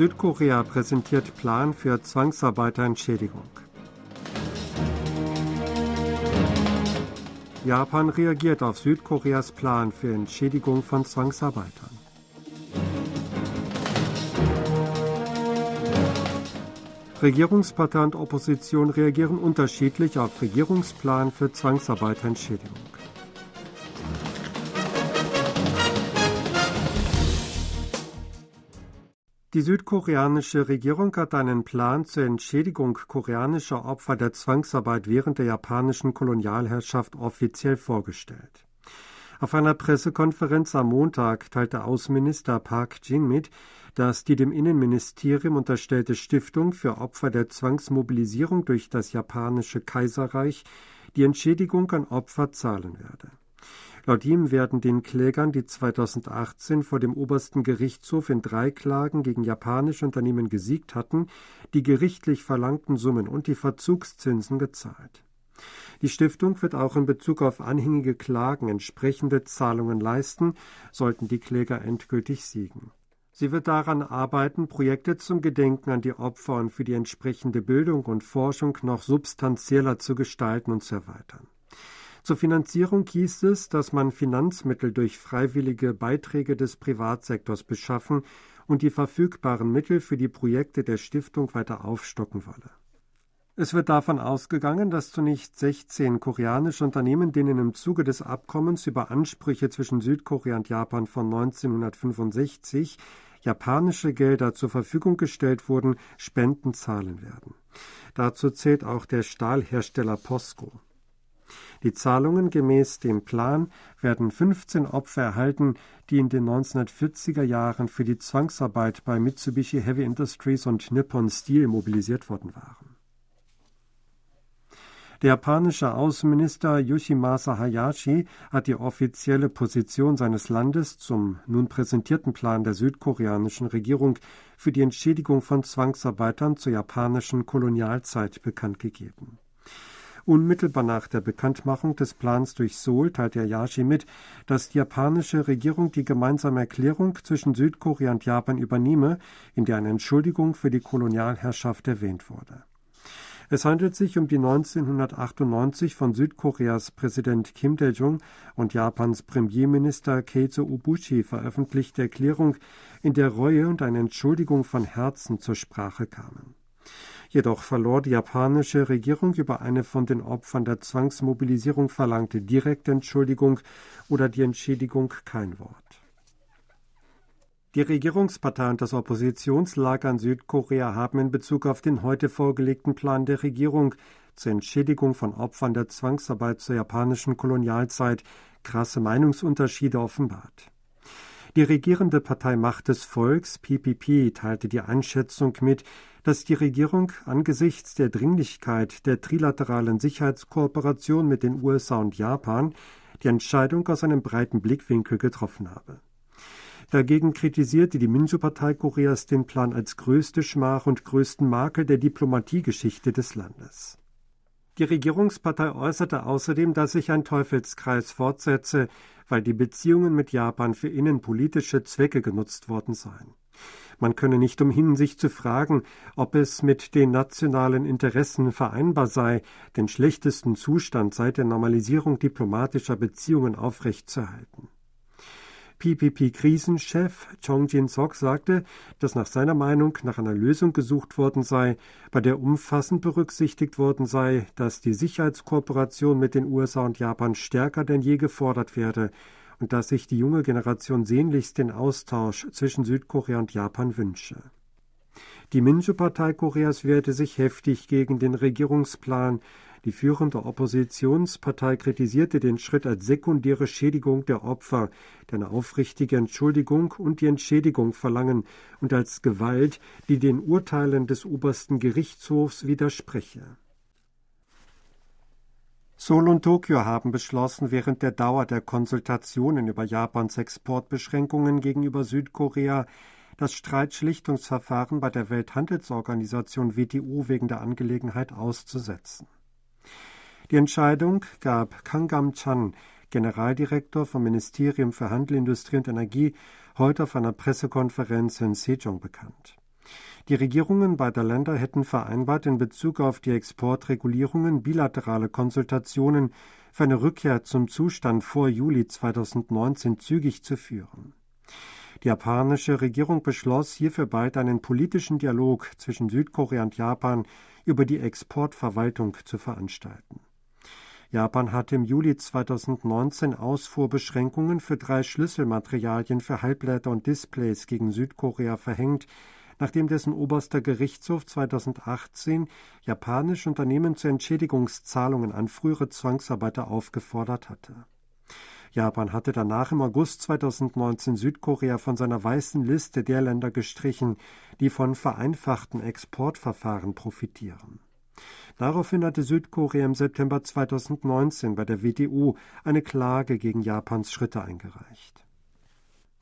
Südkorea präsentiert Plan für Zwangsarbeiterentschädigung. Japan reagiert auf Südkoreas Plan für Entschädigung von Zwangsarbeitern. Regierungspartei und Opposition reagieren unterschiedlich auf Regierungsplan für Zwangsarbeiterentschädigung. Die südkoreanische Regierung hat einen Plan zur Entschädigung koreanischer Opfer der Zwangsarbeit während der japanischen Kolonialherrschaft offiziell vorgestellt. Auf einer Pressekonferenz am Montag teilte Außenminister Park Jin mit, dass die dem Innenministerium unterstellte Stiftung für Opfer der Zwangsmobilisierung durch das japanische Kaiserreich die Entschädigung an Opfer zahlen werde. Laut ihm werden den Klägern, die 2018 vor dem obersten Gerichtshof in drei Klagen gegen japanische Unternehmen gesiegt hatten, die gerichtlich verlangten Summen und die Verzugszinsen gezahlt. Die Stiftung wird auch in Bezug auf anhängige Klagen entsprechende Zahlungen leisten, sollten die Kläger endgültig siegen. Sie wird daran arbeiten, Projekte zum Gedenken an die Opfer und für die entsprechende Bildung und Forschung noch substanzieller zu gestalten und zu erweitern. Zur Finanzierung hieß es, dass man Finanzmittel durch freiwillige Beiträge des Privatsektors beschaffen und die verfügbaren Mittel für die Projekte der Stiftung weiter aufstocken wolle. Es wird davon ausgegangen, dass zunächst 16 koreanische Unternehmen, denen im Zuge des Abkommens über Ansprüche zwischen Südkorea und Japan von 1965 japanische Gelder zur Verfügung gestellt wurden, Spenden zahlen werden. Dazu zählt auch der Stahlhersteller POSCO. Die Zahlungen gemäß dem Plan werden 15 Opfer erhalten, die in den 1940er Jahren für die Zwangsarbeit bei Mitsubishi Heavy Industries und Nippon Steel mobilisiert worden waren. Der japanische Außenminister Yoshimasa Hayashi hat die offizielle Position seines Landes zum nun präsentierten Plan der südkoreanischen Regierung für die Entschädigung von Zwangsarbeitern zur japanischen Kolonialzeit bekannt gegeben. Unmittelbar nach der Bekanntmachung des Plans durch Seoul teilte Hayashi mit, dass die japanische Regierung die gemeinsame Erklärung zwischen Südkorea und Japan übernehme, in der eine Entschuldigung für die Kolonialherrschaft erwähnt wurde. Es handelt sich um die 1998 von Südkoreas Präsident Kim Dae-jung und Japans Premierminister Keizo Ubushi veröffentlichte Erklärung, in der Reue und eine Entschuldigung von Herzen zur Sprache kamen. Jedoch verlor die japanische Regierung über eine von den Opfern der Zwangsmobilisierung verlangte direkte oder die Entschädigung kein Wort. Die Regierungspartei und das Oppositionslager in Südkorea haben in Bezug auf den heute vorgelegten Plan der Regierung zur Entschädigung von Opfern der Zwangsarbeit zur japanischen Kolonialzeit krasse Meinungsunterschiede offenbart. Die regierende Partei Macht des Volks, PPP, teilte die Einschätzung mit, dass die Regierung angesichts der Dringlichkeit der trilateralen Sicherheitskooperation mit den USA und Japan die Entscheidung aus einem breiten Blickwinkel getroffen habe. Dagegen kritisierte die Minju-Partei Koreas den Plan als größte Schmach und größten Makel der Diplomatiegeschichte des Landes. Die Regierungspartei äußerte außerdem, dass sich ein Teufelskreis fortsetze, weil die Beziehungen mit Japan für innenpolitische Zwecke genutzt worden seien. Man könne nicht umhin, sich zu fragen, ob es mit den nationalen Interessen vereinbar sei, den schlechtesten Zustand seit der Normalisierung diplomatischer Beziehungen aufrechtzuerhalten. PPP-Krisenchef Chong Jin-sok sagte, dass nach seiner Meinung nach einer Lösung gesucht worden sei, bei der umfassend berücksichtigt worden sei, dass die Sicherheitskooperation mit den USA und Japan stärker denn je gefordert werde und dass sich die junge Generation sehnlichst den Austausch zwischen Südkorea und Japan wünsche. Die Minju-Partei Koreas wehrte sich heftig gegen den Regierungsplan. Die führende Oppositionspartei kritisierte den Schritt als sekundäre Schädigung der Opfer, die eine aufrichtige Entschuldigung und die Entschädigung verlangen und als Gewalt, die den Urteilen des obersten Gerichtshofs widerspreche. Seoul und Tokio haben beschlossen, während der Dauer der Konsultationen über Japans Exportbeschränkungen gegenüber Südkorea das Streitschlichtungsverfahren bei der Welthandelsorganisation WTO wegen der Angelegenheit auszusetzen. Die Entscheidung gab Kang Gam-chan, Generaldirektor vom Ministerium für Handel, Industrie und Energie, heute auf einer Pressekonferenz in Sejong bekannt. Die Regierungen beider Länder hätten vereinbart, in Bezug auf die Exportregulierungen bilaterale Konsultationen für eine Rückkehr zum Zustand vor Juli 2019 zügig zu führen. Die japanische Regierung beschloss hierfür bald einen politischen Dialog zwischen Südkorea und Japan über die Exportverwaltung zu veranstalten. Japan hatte im Juli 2019 Ausfuhrbeschränkungen für drei Schlüsselmaterialien für Halbleiter und Displays gegen Südkorea verhängt, nachdem dessen oberster Gerichtshof 2018 japanische Unternehmen zu Entschädigungszahlungen an frühere Zwangsarbeiter aufgefordert hatte. Japan hatte danach im August 2019 Südkorea von seiner weißen Liste der Länder gestrichen, die von vereinfachten Exportverfahren profitieren. Daraufhin hatte Südkorea im September 2019 bei der WTO eine Klage gegen Japans Schritte eingereicht.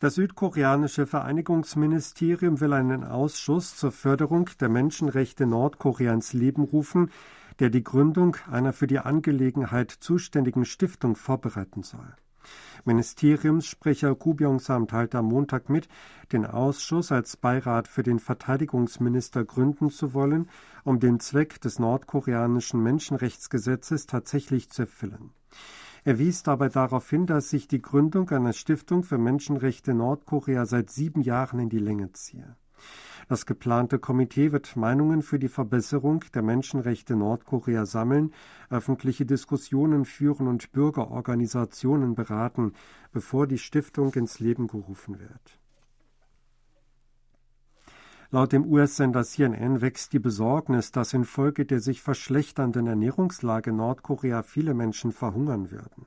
Das südkoreanische Vereinigungsministerium will einen Ausschuss zur Förderung der Menschenrechte Nordkorea ins Leben rufen, der die Gründung einer für die Angelegenheit zuständigen Stiftung vorbereiten soll. Ministeriumssprecher Ku Byung-sam teilte am Montag mit, den Ausschuss als Beirat für den Verteidigungsminister gründen zu wollen, um den Zweck des nordkoreanischen Menschenrechtsgesetzes tatsächlich zu erfüllen. Er wies dabei darauf hin, dass sich die Gründung einer Stiftung für Menschenrechte Nordkorea seit sieben Jahren in die Länge ziehe. Das geplante Komitee wird Meinungen für die Verbesserung der Menschenrechte Nordkorea sammeln, öffentliche Diskussionen führen und Bürgerorganisationen beraten, bevor die Stiftung ins Leben gerufen wird. Laut dem US-Sender CNN wächst die Besorgnis, dass infolge der sich verschlechternden Ernährungslage Nordkorea viele Menschen verhungern würden.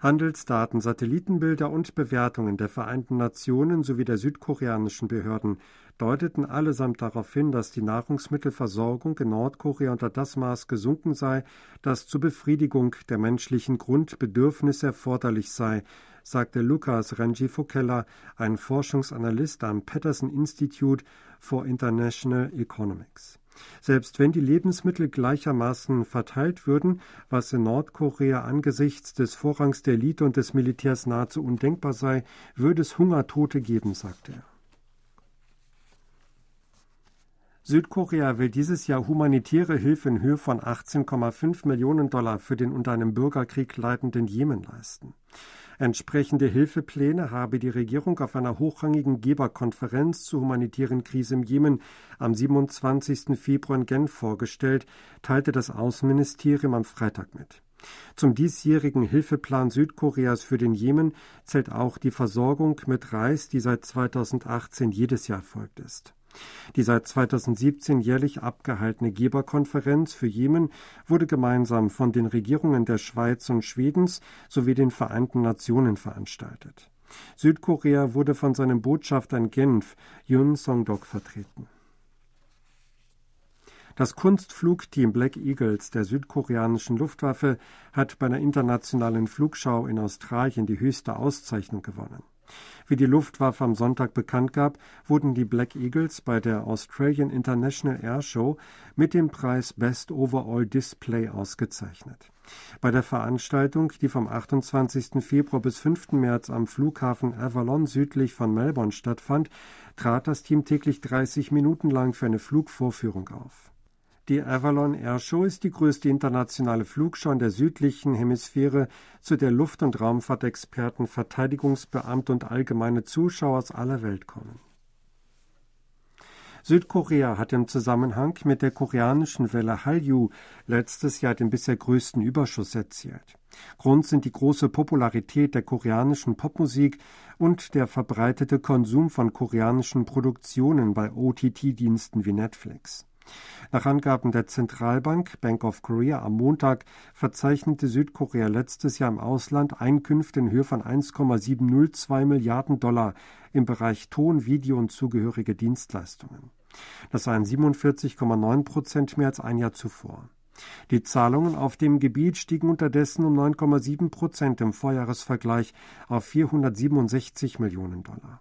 Handelsdaten, Satellitenbilder und Bewertungen der Vereinten Nationen sowie der südkoreanischen Behörden deuteten allesamt darauf hin, dass die Nahrungsmittelversorgung in Nordkorea unter das Maß gesunken sei, das zur Befriedigung der menschlichen Grundbedürfnisse erforderlich sei, sagte Lukas Renji Fokella, ein Forschungsanalyst am Patterson Institute for International Economics. Selbst wenn die Lebensmittel gleichermaßen verteilt würden, was in Nordkorea angesichts des Vorrangs der Elite und des Militärs nahezu undenkbar sei, würde es Hungertote geben, sagte er. Südkorea will dieses Jahr humanitäre Hilfe in Höhe von 18,5 Millionen Dollar für den unter einem Bürgerkrieg leidenden Jemen leisten. Entsprechende Hilfepläne habe die Regierung auf einer hochrangigen Geberkonferenz zur humanitären Krise im Jemen am 27. Februar in Genf vorgestellt, teilte das Außenministerium am Freitag mit. Zum diesjährigen Hilfeplan Südkoreas für den Jemen zählt auch die Versorgung mit Reis, die seit 2018 jedes Jahr erfolgt ist. Die seit 2017 jährlich abgehaltene Geberkonferenz für Jemen wurde gemeinsam von den Regierungen der Schweiz und Schwedens sowie den Vereinten Nationen veranstaltet. Südkorea wurde von seinem Botschafter in Genf, Yun Song-dok, vertreten. Das Kunstflugteam Black Eagles der südkoreanischen Luftwaffe hat bei einer internationalen Flugschau in Australien die höchste Auszeichnung gewonnen. Wie die Luftwaffe am Sonntag bekannt gab, wurden die Black Eagles bei der Australian International Air Show mit dem Preis Best Overall Display ausgezeichnet. Bei der Veranstaltung, die vom 28. Februar bis 5. März am Flughafen Avalon südlich von Melbourne stattfand, trat das Team täglich 30 Minuten lang für eine Flugvorführung auf. Die Avalon Air Show ist die größte internationale Flugschau in der südlichen Hemisphäre, zu der Luft- und Raumfahrtexperten, Verteidigungsbeamte und allgemeine Zuschauer aus aller Welt kommen. Südkorea hat im Zusammenhang mit der koreanischen Welle Hallyu letztes Jahr den bisher größten Überschuss erzielt. Grund sind die große Popularität der koreanischen Popmusik und der verbreitete Konsum von koreanischen Produktionen bei OTT-Diensten wie Netflix. Nach Angaben der Zentralbank Bank of Korea am Montag verzeichnete Südkorea letztes Jahr im Ausland Einkünfte in Höhe von 1,702 Milliarden Dollar im Bereich Ton, Video und zugehörige Dienstleistungen. Das seien 47,9 Prozent mehr als ein Jahr zuvor. Die Zahlungen auf dem Gebiet stiegen unterdessen um 9,7 Prozent im Vorjahresvergleich auf 467 Millionen Dollar.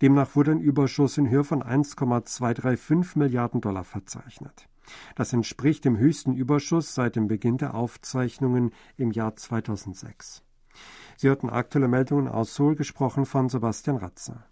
Demnach wurde ein Überschuss in Höhe von 1,235 Milliarden Dollar verzeichnet. Das entspricht dem höchsten Überschuss seit dem Beginn der Aufzeichnungen im Jahr 2006. Sie hörten aktuelle Meldungen aus Seoul, gesprochen von Sebastian Ratzer.